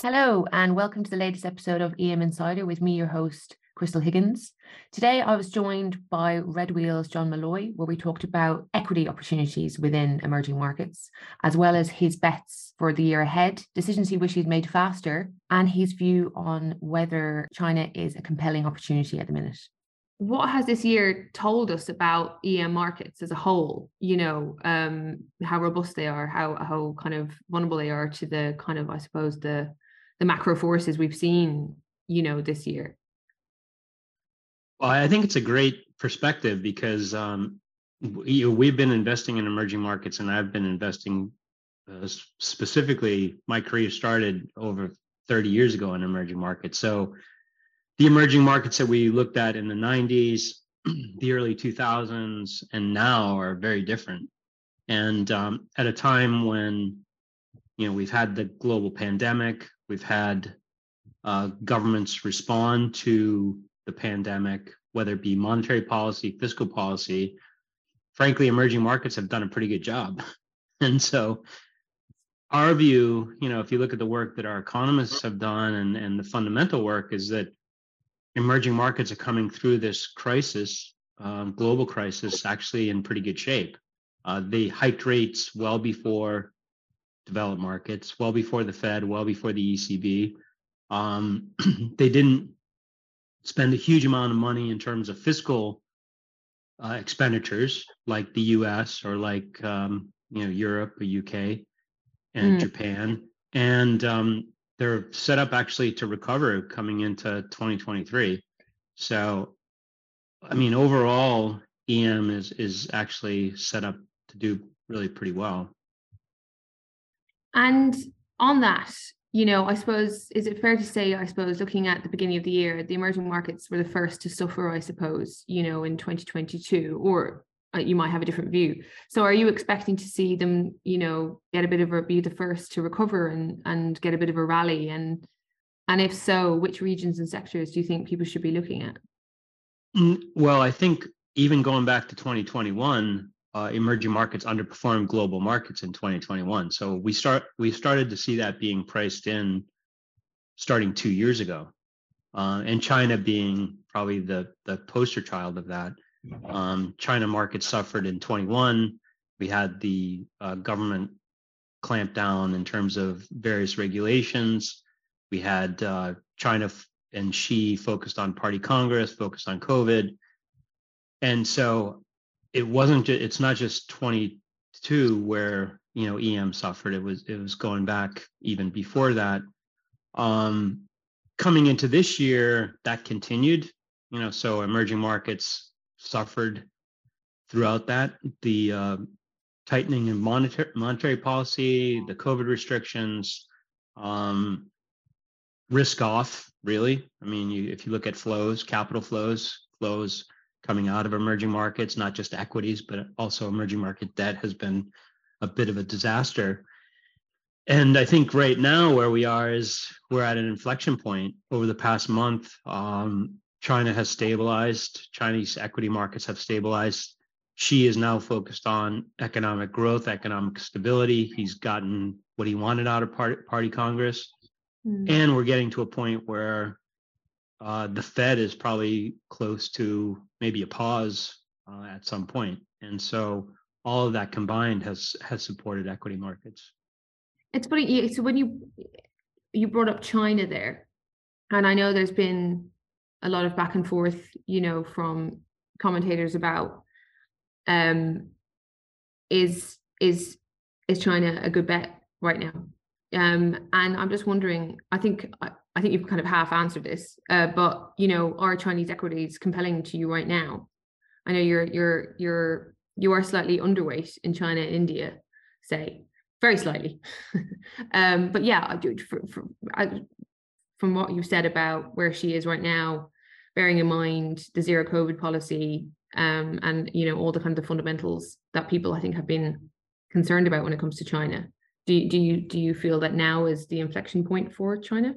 Hello, and welcome to the latest episode of EM Insider with me, your host, Krystle Higgins. Today, I was joined by Redwheel's John Malloy, where we talked about equity opportunities within emerging markets, as well as his bets for the year ahead, decisions he wishes he'd made faster, and his view on whether China is a compelling opportunity at the minute what has this year told us about EM markets as a whole? You know, um, how robust they are, how how kind of vulnerable they are to the kind of, I suppose, the the macro forces we've seen, you know, this year? Well, I think it's a great perspective because um, we've been investing in emerging markets, and I've been investing uh, specifically. My career started over 30 years ago in emerging markets, so the emerging markets that we looked at in the 90s, the early 2000s, and now are very different. And um, at a time when you know we've had the global pandemic, We've had uh, governments respond to the pandemic, whether it be monetary policy, fiscal policy. Frankly, emerging markets have done a pretty good job. And so, our view, you know, if you look at the work that our economists have done and, and the fundamental work, is that emerging markets are coming through this crisis, um, global crisis, actually in pretty good shape. Uh, they hiked rates well before developed markets, well before the Fed, well before the ECB. Um, they didn't spend a huge amount of money in terms of fiscal uh, expenditures like the US or like um, you know Europe or UK and mm. Japan. And um, they're set up actually to recover coming into 2023. So, I mean, overall, EM is is actually set up to do really pretty well. And on that, you know, I suppose, is it fair to say, I suppose, looking at the beginning of the year, the emerging markets were the first to suffer, I suppose, you know, in 2022, or uh, you might have a different view. So are you expecting to see them, you know, get a bit of a, be the first to recover and, and get a bit of a rally? And, and if so, which regions and sectors do you think people should be looking at? Mm, well, I think even going back to 2021, uh, emerging markets underperformed global markets in 2021. So we start we started to see that being priced in starting two years ago, uh, and China being probably the the poster child of that. Um, China market suffered in 21. We had the uh, government clamp down in terms of various regulations. We had uh, China and Xi focused on party Congress, focused on COVID. And so it wasn't it's not just 22 where you know em suffered. It was it was going back even before that. Um coming into this year that continued you know so emerging markets suffered throughout that. The uh, tightening in monetary monetary policy the covid restrictions um risk off really. I mean you, if you look at flows capital flows flows coming out of emerging markets, not just equities, but also emerging market debt has been a bit of a disaster. And I think right now where we are is we're at an inflection point. Over the past month, um, China has stabilized. Chinese equity markets have stabilized. Xi is now focused on economic growth, economic stability. He's gotten what he wanted out of party, party Congress. Mm. And we're getting to a point where uh, the Fed is probably close to maybe a pause uh, at some point, and so all of that combined has has supported equity markets. It's funny. So when you you brought up China there, and I know there's been a lot of back and forth, you know, from commentators about um, is is is China a good bet right now? Um, and I'm just wondering. I think I think you've kind of half answered this, uh, but you know, are Chinese equities compelling to you right now? I know you're you're you're you are slightly underweight in China and India, say very slightly, um, but yeah, for, for, I, from what you've said about where Xi is right now, bearing in mind the zero COVID policy, um, and you know all the kind of fundamentals that people I think have been concerned about when it comes to China. Do, do you do you feel that now is the inflection point for China?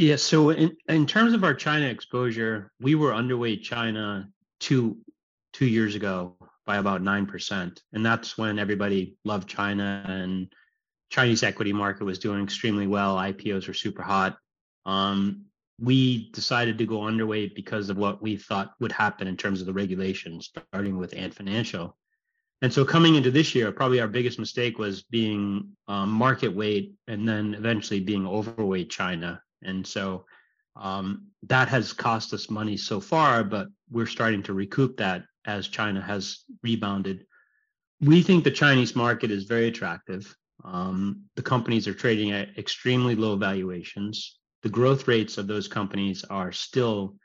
Yeah, so in, in terms of our China exposure, we were underweight China two two years ago by about nine percent, and that's when everybody loved China and Chinese equity market was doing extremely well. IPOs were super hot. Um, we decided to go underweight because of what we thought would happen in terms of the regulations, starting with Ant Financial. And so coming into this year, probably our biggest mistake was being um, market weight and then eventually being overweight China. And so um, that has cost us money so far, but we're starting to recoup that as China has rebounded. We think the Chinese market is very attractive. Um, the companies are trading at extremely low valuations. The growth rates of those companies are still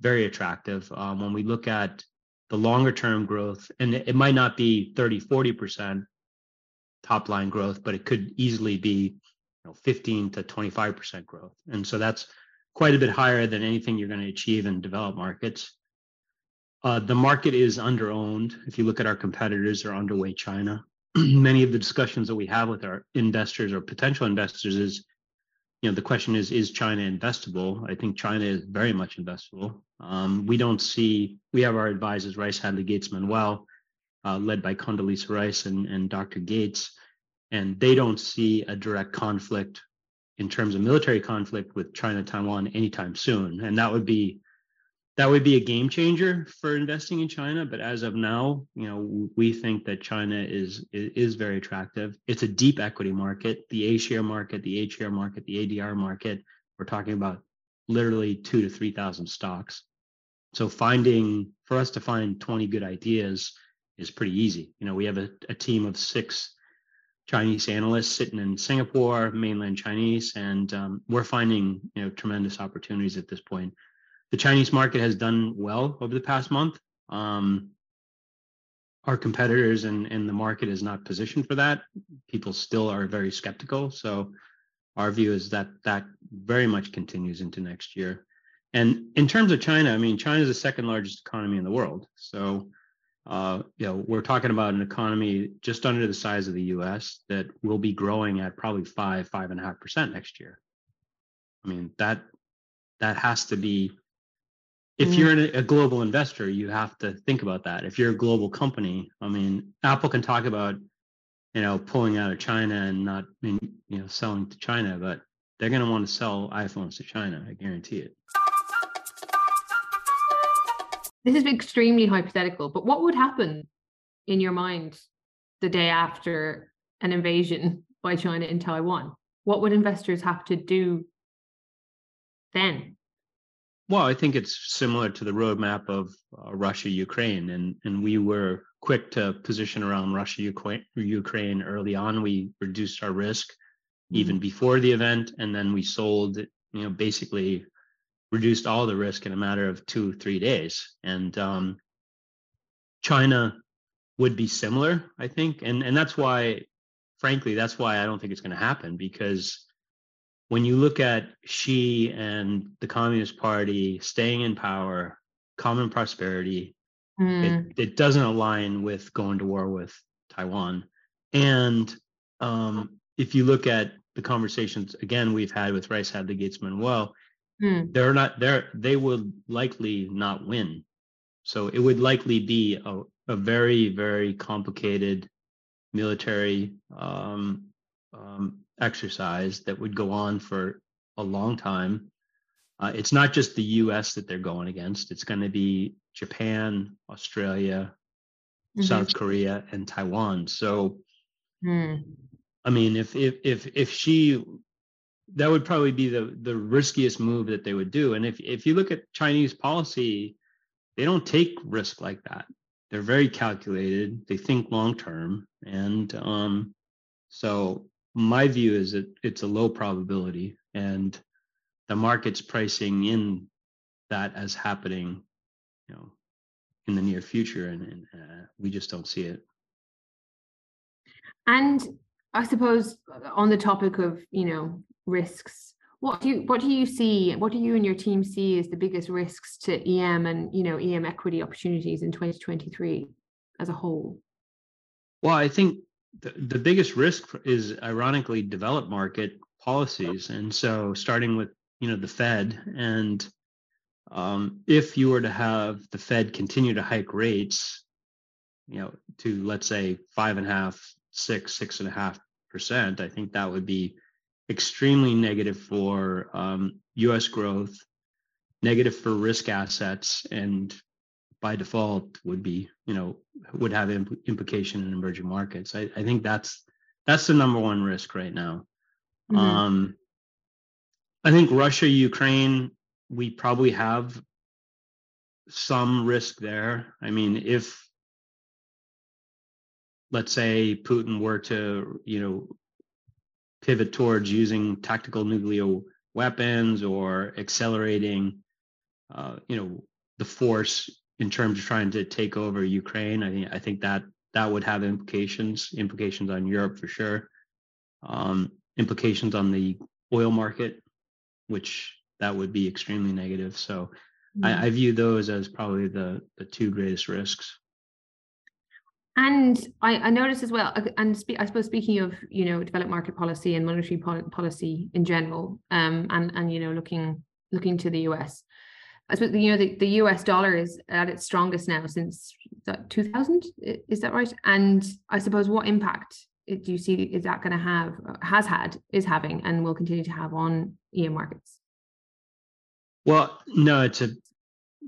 very attractive. Um, when we look at the longer term growth, and it might not be 30, 40% top line growth, but it could easily be you know, 15 to 25% growth. And so that's quite a bit higher than anything you're going to achieve in developed markets. Uh, the market is underowned. If you look at our competitors, they're underweight China. Many of the discussions that we have with our investors or potential investors is, you know, the question is, is China investable? I think China is very much investable. Um, we don't see, we have our advisors, Rice Hadley Gates Manuel, uh, led by Condoleezza Rice and, and Dr. Gates, and they don't see a direct conflict in terms of military conflict with China Taiwan anytime soon, and that would be that would be a game changer for investing in China. But as of now, you know, we think that China is is very attractive. It's a deep equity market, the A share market, the H share market, the ADR market. We're talking about literally two to three thousand stocks. So finding for us to find 20 good ideas is pretty easy. You know, we have a, a team of six Chinese analysts sitting in Singapore, mainland Chinese, and um, we're finding you know tremendous opportunities at this point. The Chinese market has done well over the past month. Um, our competitors and, and the market is not positioned for that. People still are very skeptical. So our view is that that very much continues into next year. And in terms of China, I mean, China is the second largest economy in the world. So uh, you know, we're talking about an economy just under the size of the U.S. that will be growing at probably five, five and a half percent next year. I mean that that has to be. If mm. you're a global investor, you have to think about that. If you're a global company, I mean, Apple can talk about, you know, pulling out of China and not, mean, you know, selling to China, but they're going to want to sell iPhones to China. I guarantee it this is extremely hypothetical, but what would happen in your mind the day after an invasion by China in Taiwan? What would investors have to do then? Well, I think it's similar to the roadmap of uh, Russia Ukraine, and and we were quick to position around Russia Ukraine early on. We reduced our risk even before the event, and then we sold, you know, basically reduced all the risk in a matter of two, three days. And um, China would be similar, I think. And, and that's why, frankly, that's why I don't think it's going to happen because when you look at Xi and the Communist Party staying in power, common prosperity, mm. it, it doesn't align with going to war with Taiwan. And um, if you look at the conversations again we've had with Rice Hadley Gates Manuel, Hmm. They're not there. They would likely not win. So it would likely be a, a very, very complicated military um, um, exercise that would go on for a long time. Uh, it's not just the U.S. that they're going against. It's going to be Japan, Australia, mm-hmm. South Korea, and Taiwan. So, mm. I mean, if if if if Xi that would probably be the the riskiest move that they would do. And if if you look at Chinese policy, they don't take risk like that. They're very calculated. They think long term, and um, so my view is that it's a low probability, and the market's pricing in that as happening, you know, in the near future, and, and uh, we just don't see it. And I suppose on the topic of you know risks what do you what do you see what do you and your team see as the biggest risks to em and you know em equity opportunities in 2023 as a whole? Well i think the, the biggest risk is ironically developed market policies. And so starting with you know the fed and um, if you were to have the fed continue to hike rates you know to let's say five and a half six six and a half percent, I think that would be extremely negative for um, U.S. growth, negative for risk assets, and by default would be you know would have imp- implication in emerging markets. I, I think that's that's the number one risk right now. Mm-hmm. Um, I think Russia, Ukraine, we probably have some risk there. I mean, if let's say Putin were to, you know, pivot towards using tactical nuclear weapons or accelerating, uh, you know, the force in terms of trying to take over Ukraine, I think I think that that would have implications implications on Europe for sure, um, implications on the oil market, which that would be extremely negative. So mm-hmm. I, I view those as probably the the two greatest risks. And I, I noticed as well, uh, and spe- I suppose speaking of you know developed market policy and monetary pol- policy in general, um, and and you know looking looking to the US, I suppose you know the, the US dollar is at its strongest now since 2000. Is that right? And I suppose what impact do you see is that going to have, has had, is having, and will continue to have on EM markets? Well, no, it's a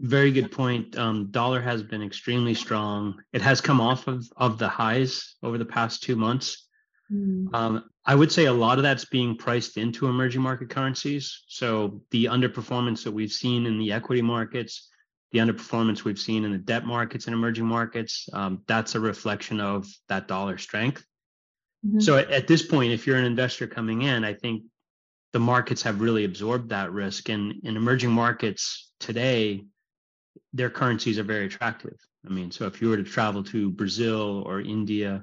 very good point. Um, dollar has been extremely strong. It has come off of, of the highs over the past two months. Mm. Um, I would say a lot of that's being priced into emerging market currencies. So the underperformance that we've seen in the equity markets, the underperformance we've seen in the debt markets and emerging markets, um, that's a reflection of that dollar strength. Mm-hmm. So at, at, this point, if you're an investor coming in, I think the markets have really absorbed that risk. And in emerging markets today, their currencies are very attractive. I mean, so if you were to travel to Brazil or India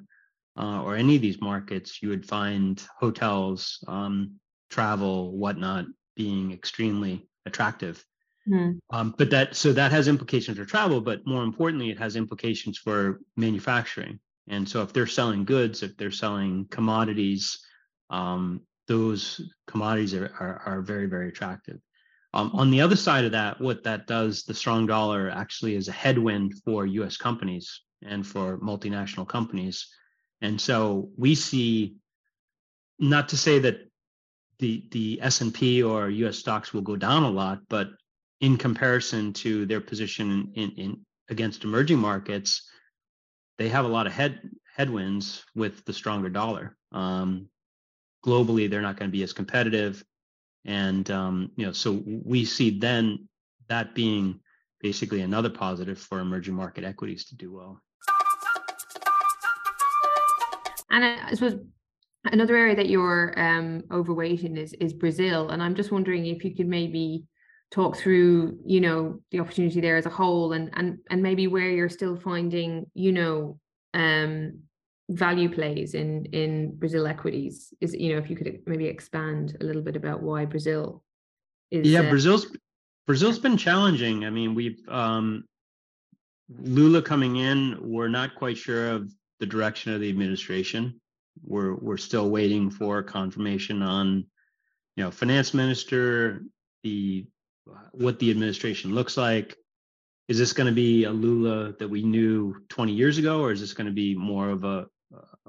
uh, or any of these markets, you would find hotels, um, travel, whatnot, being extremely attractive. Mm. Um, but that so that has implications for travel, but more importantly, it has implications for manufacturing. And so if they're selling goods, if they're selling commodities, um, those commodities are, are, are very, very attractive. Um, on the other side of that, what that does, the strong dollar actually is a headwind for US companies and for multinational companies. And so we see, not to say that the, the S&P or US stocks will go down a lot, but in comparison to their position in, in against emerging markets, they have a lot of head headwinds with the stronger dollar. Um, globally, they're not going to be as competitive and um, you know so we see then that being basically another positive for emerging market equities to do well. And i suppose another area that you're um, overweight in is is brazil. And i'm just wondering if you could maybe talk through you know the opportunity there as a whole and and and maybe where you're still finding you know um value plays in in Brazil equities? Is you know if you could maybe expand a little bit about why Brazil is yeah uh, Brazil's Brazil's been challenging. I mean we've um Lula coming in we're not quite sure of the direction of the administration. We're we're still waiting for confirmation on you know finance minister the what the administration looks like. Is this going to be a Lula that we knew 20 years ago, or is this going to be more of a,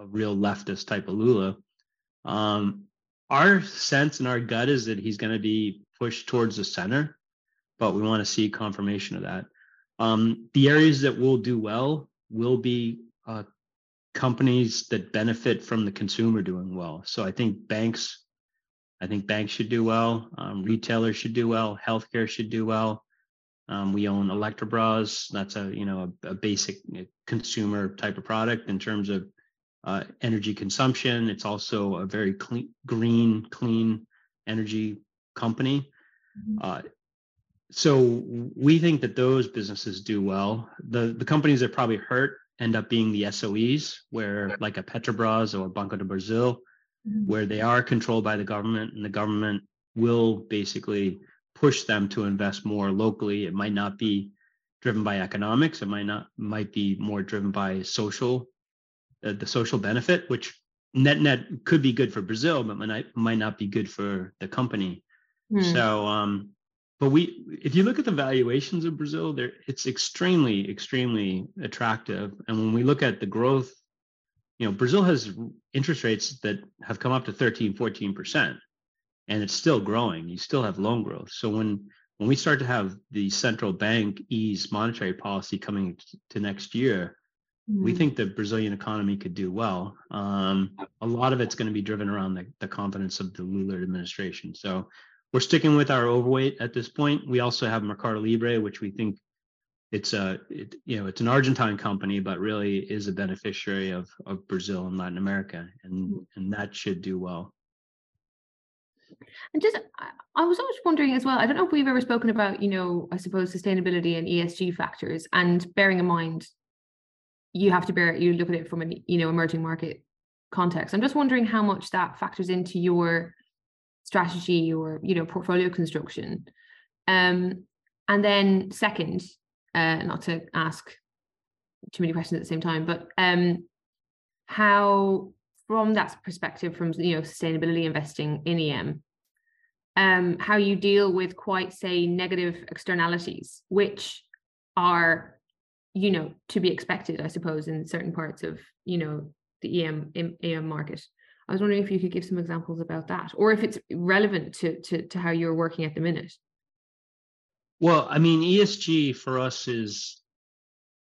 a real leftist type of Lula. Um, our sense and our gut is that he's going to be pushed towards the center, but we want to see confirmation of that. Um, the areas that will do well will be uh, companies that benefit from the consumer doing well. So I think banks, I think banks should do well. Um, retailers should do well. Healthcare should do well. Um, we own Electrobras. That's a you know a, a basic consumer type of product in terms of uh, energy consumption. It's also a very clean, green, clean energy company. Mm-hmm. Uh, so we think that those businesses do well. The the companies that probably hurt end up being the SOEs, where like a Petrobras or Banco do Brasil, mm-hmm. where they are controlled by the government, and the government will basically push them to invest more locally. It might not be driven by economics. It might not might be more driven by social uh, the social benefit, which net net could be good for Brazil, but might might not be good for the company. Mm. So, um, but we, if you look at the valuations of Brazil, there it's extremely extremely attractive. And when we look at the growth you know, Brazil has interest rates that have come up to 13, 14%, and it's still growing. You still have loan growth. So when when we start to have the central bank ease monetary policy coming to next year, mm-hmm. we think the Brazilian economy could do well. Um, a lot of it's going to be driven around the, the confidence of the Lula administration. So we're sticking with our overweight at this point. We also have Mercado Libre, which we think it's a it, you know it's an Argentine company, but really is a beneficiary of of Brazil and Latin America, and mm-hmm. and that should do well. And just, I was always wondering as well. I don't know if we've ever spoken about, you know, I suppose sustainability and ESG factors, and bearing in mind, you have to bear you look at it from an you know emerging market context. I'm just wondering how much that factors into your strategy or you know portfolio construction. Um, and then second, uh, not to ask too many questions at the same time, but um, how from that perspective, from you know sustainability investing in EM, um, how you deal with quite say negative externalities, which are you know to be expected, I suppose, in certain parts of you know the EM EM market. I was wondering if you could give some examples about that, or if it's relevant to to, to how you're working at the minute. Well, I mean, ESG for us is,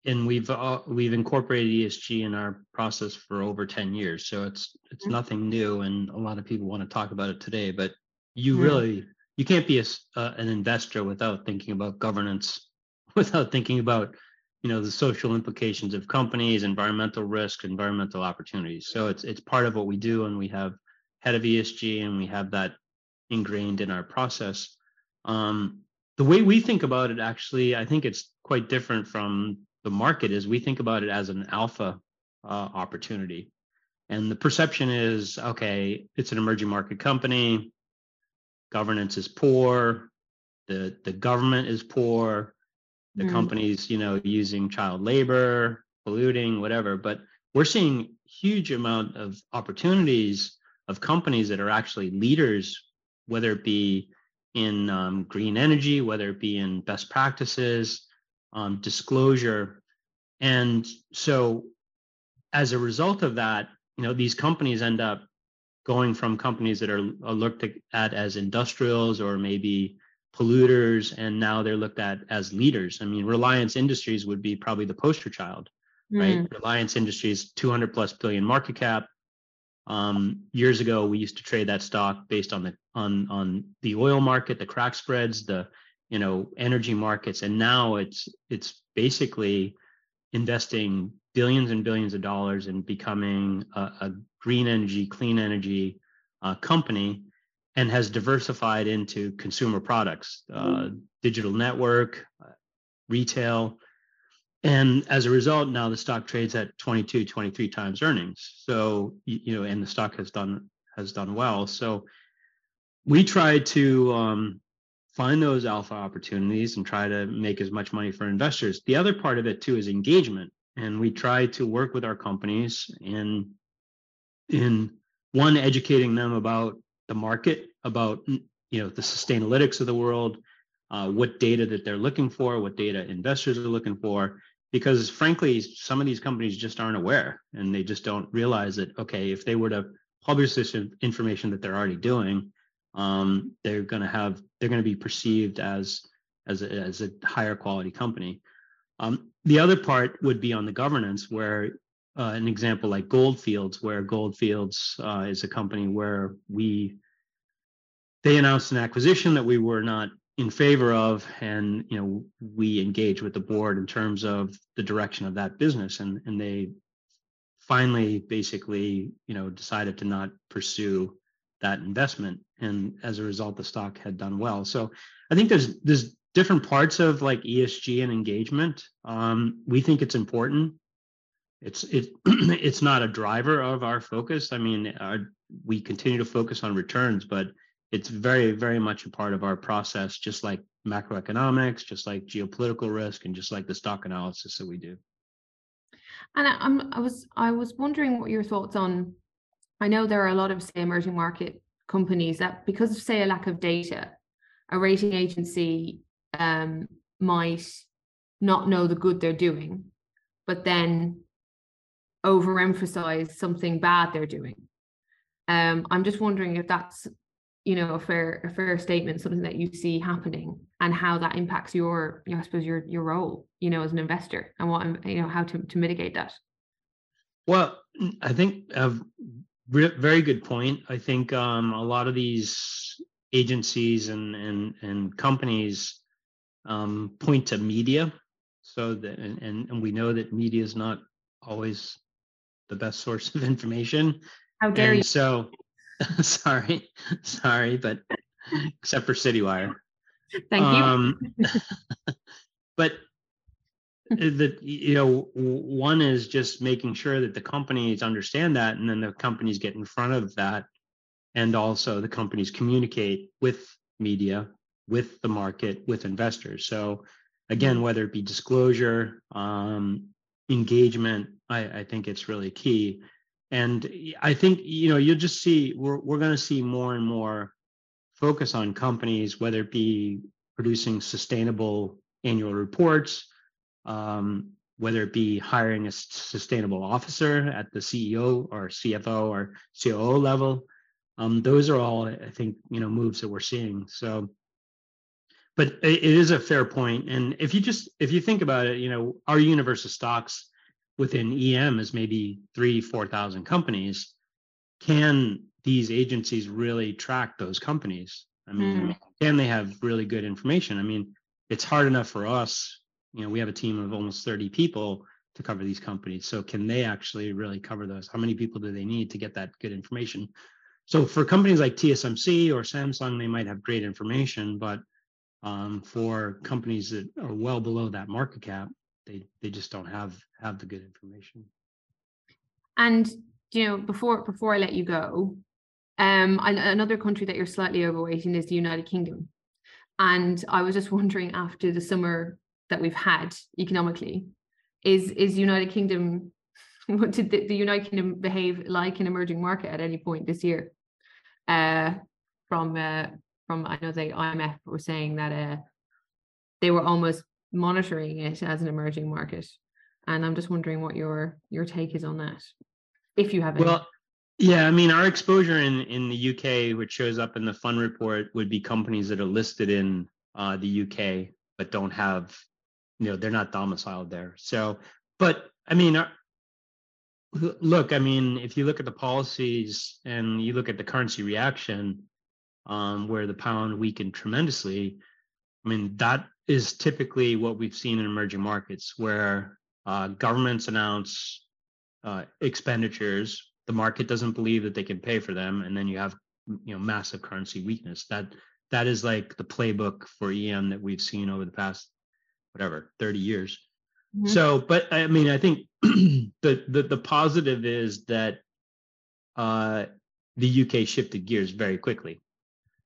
and we've uh, we've incorporated ESG in our process for over ten years, so it's it's mm-hmm. nothing new, and a lot of people want to talk about it today. But you mm-hmm. really you can't be a, uh, an investor without thinking about governance, without thinking about you know the social implications of companies, environmental risk, environmental opportunities. So it's it's part of what we do, and we have head of ESG, and we have that ingrained in our process. Um, the way we think about it actually i think it's quite different from the market is we think about it as an alpha uh, opportunity and the perception is okay it's an emerging market company governance is poor the the government is poor the mm. companies you know using child labor polluting whatever but we're seeing huge amount of opportunities of companies that are actually leaders whether it be in um, green energy, whether it be in best practices, um, disclosure. And so as a result of that, you know, these companies end up going from companies that are, looked at as industrials or maybe polluters, and now they're looked at as leaders. I mean, Reliance Industries would be probably the poster child, mm. right? Reliance Industries, 200 plus billion market cap, um, years ago, we used to trade that stock based on the on on the oil market, the crack spreads, the you know energy markets, and now it's it's basically investing billions and billions of dollars in becoming a, a green energy, clean energy uh, company, and has diversified into consumer products, uh, mm-hmm. digital network, uh, retail, and as a result now the stock trades at 22 23 times earnings. So you know and the stock has done has done well. So we try to um, find those alpha opportunities and try to make as much money for investors. The other part of it too is engagement. And we try to work with our companies in in one educating them about the market about you know the sustainalytics of the world uh, what data that they're looking for what data investors are looking for because frankly some of these companies just aren't aware and they just don't realize that okay if they were to publish this information that they're already doing um, they're going to have they're going to be perceived as as a, as a higher quality company. Um, the other part would be on the governance where uh, an example like goldfields where goldfields uh, is a company where we they announced an acquisition that we were not in favor of and you know we engage with the board in terms of the direction of that business and and they finally basically you know decided to not pursue that investment and as a result the stock had done well. So i think there's there's different parts of like esg and engagement. Um, we think it's important it's it it's not a driver of our focus i mean our, we continue to focus on returns but it's very, very much a part of our process, just like macroeconomics, just like geopolitical risk, and just like the stock analysis that we do. And I, I'm, I was, I was wondering what your thoughts on. I know there are a lot of say emerging market companies that, because of say a lack of data, a rating agency um, might not know the good they're doing, but then overemphasize something bad they're doing. Um, I'm just wondering if that's you know a fair a fair statement, something that you see happening, and how that impacts your, you know, I suppose your your role, you know, as an investor, and what you know how to to mitigate that. Well, I think a very good point. I think um, a lot of these agencies and and and companies um, point to media, so that and and we know that media is not always the best source of information. How dare and you? So, sorry, sorry, but except for Citywire. Thank you. Um, but the you know one is just making sure that the companies understand that, and then the companies get in front of that, and also the companies communicate with media, with the market, with investors. So again, whether it be disclosure, um, engagement, I, I think it's really key. And I think you know you'll just see we're we're going to see more and more focus on companies, whether it be producing sustainable annual reports, um, whether it be hiring a sustainable officer at the CEO or CFO or COO level. Um, those are all, I think, you know, moves that we're seeing. So, but it is a fair. And if you just if you think about it, you know, our universe of stocks within EM is maybe three, four thousand companies. Can these agencies really track those companies? I mean, mm. can they have really good information? I mean, it's hard enough for us. You know, we have a team of almost 30 people to cover these companies. So can they actually really cover those? How many people do they need to get that good information? So for companies like TSMC or Samsung, they might have great information, but um, for companies that are well below that market cap, they they just don't have have the good information. And you know, before before I let you go, um, another country that you're slightly overweight in is the United Kingdom. And I was just wondering after the summer that we've had economically, is is United Kingdom what did the, the United Kingdom behave like an emerging market at any point this year? Uh, from uh, from I know the IMF were saying that uh, they were almost monitoring it as an emerging market, and I'm just wondering what your your take is on that, if you have any. Well, yeah, I mean, our exposure in in the UK, which shows up in the fund report, would be companies that are listed in uh, the UK but don't have, you know, they're not domiciled there. So, but I mean, uh, look, I mean, if you look at the policies and you look at the currency reaction, um, where the pound weakened tremendously, I mean, that is typically what we've seen in emerging markets, where uh, governments announce uh, expenditures the market doesn't believe that they can pay for them and then you have you know massive currency weakness. That that is like the playbook for em that we've seen over the past whatever 30 years. Mm-hmm. so but i mean i think the, the the positive is that uh the uk shifted gears very quickly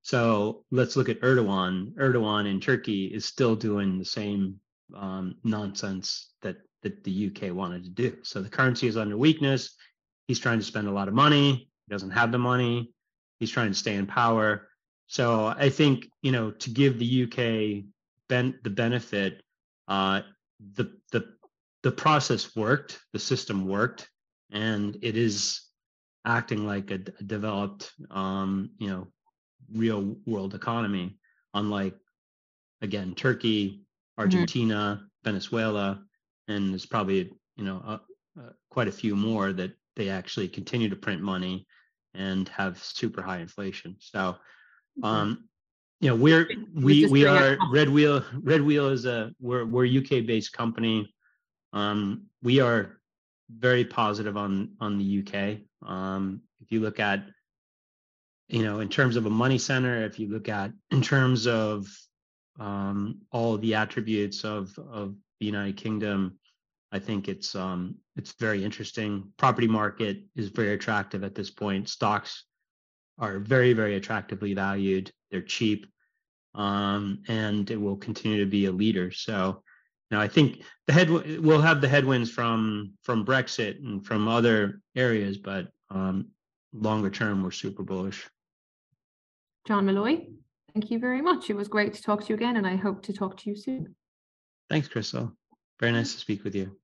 so let's look at erdogan erdogan in turkey is still doing the same um, nonsense that that the uk wanted to do so the currency is under weakness He's trying to spend a lot of money. He doesn't have the money. He's trying to stay in power. So I think you know to give the UK ben- the benefit, uh, the the the process worked, the system worked, and it is acting like a, developed, um, you know, real world economy. Unlike again Turkey, mm-hmm. Argentina, mm-hmm. Venezuela, and there's probably you know uh, uh, quite a few more that they actually continue to print money and have super high inflation. So, um, you know, we're we we are Redwheel. Red Wheel is a we're we're UK based company. Um, we are very positive on on the UK. Um, if you look at, you know, in terms of a money center, if you look at in terms of um, all the attributes of of the United Kingdom, I think it's um, it's very interesting. Property market is very attractive at this point. Stocks are very very attractively valued. They're cheap, um, and it will continue to be a leader. So now I think the head we'll have the headwinds from from Brexit and from other areas, but um, longer term we're super bullish. John Malloy, thank you very much. It was great to talk to you again, and I hope to talk to you soon. Thanks, Krystle. Very nice to speak with you.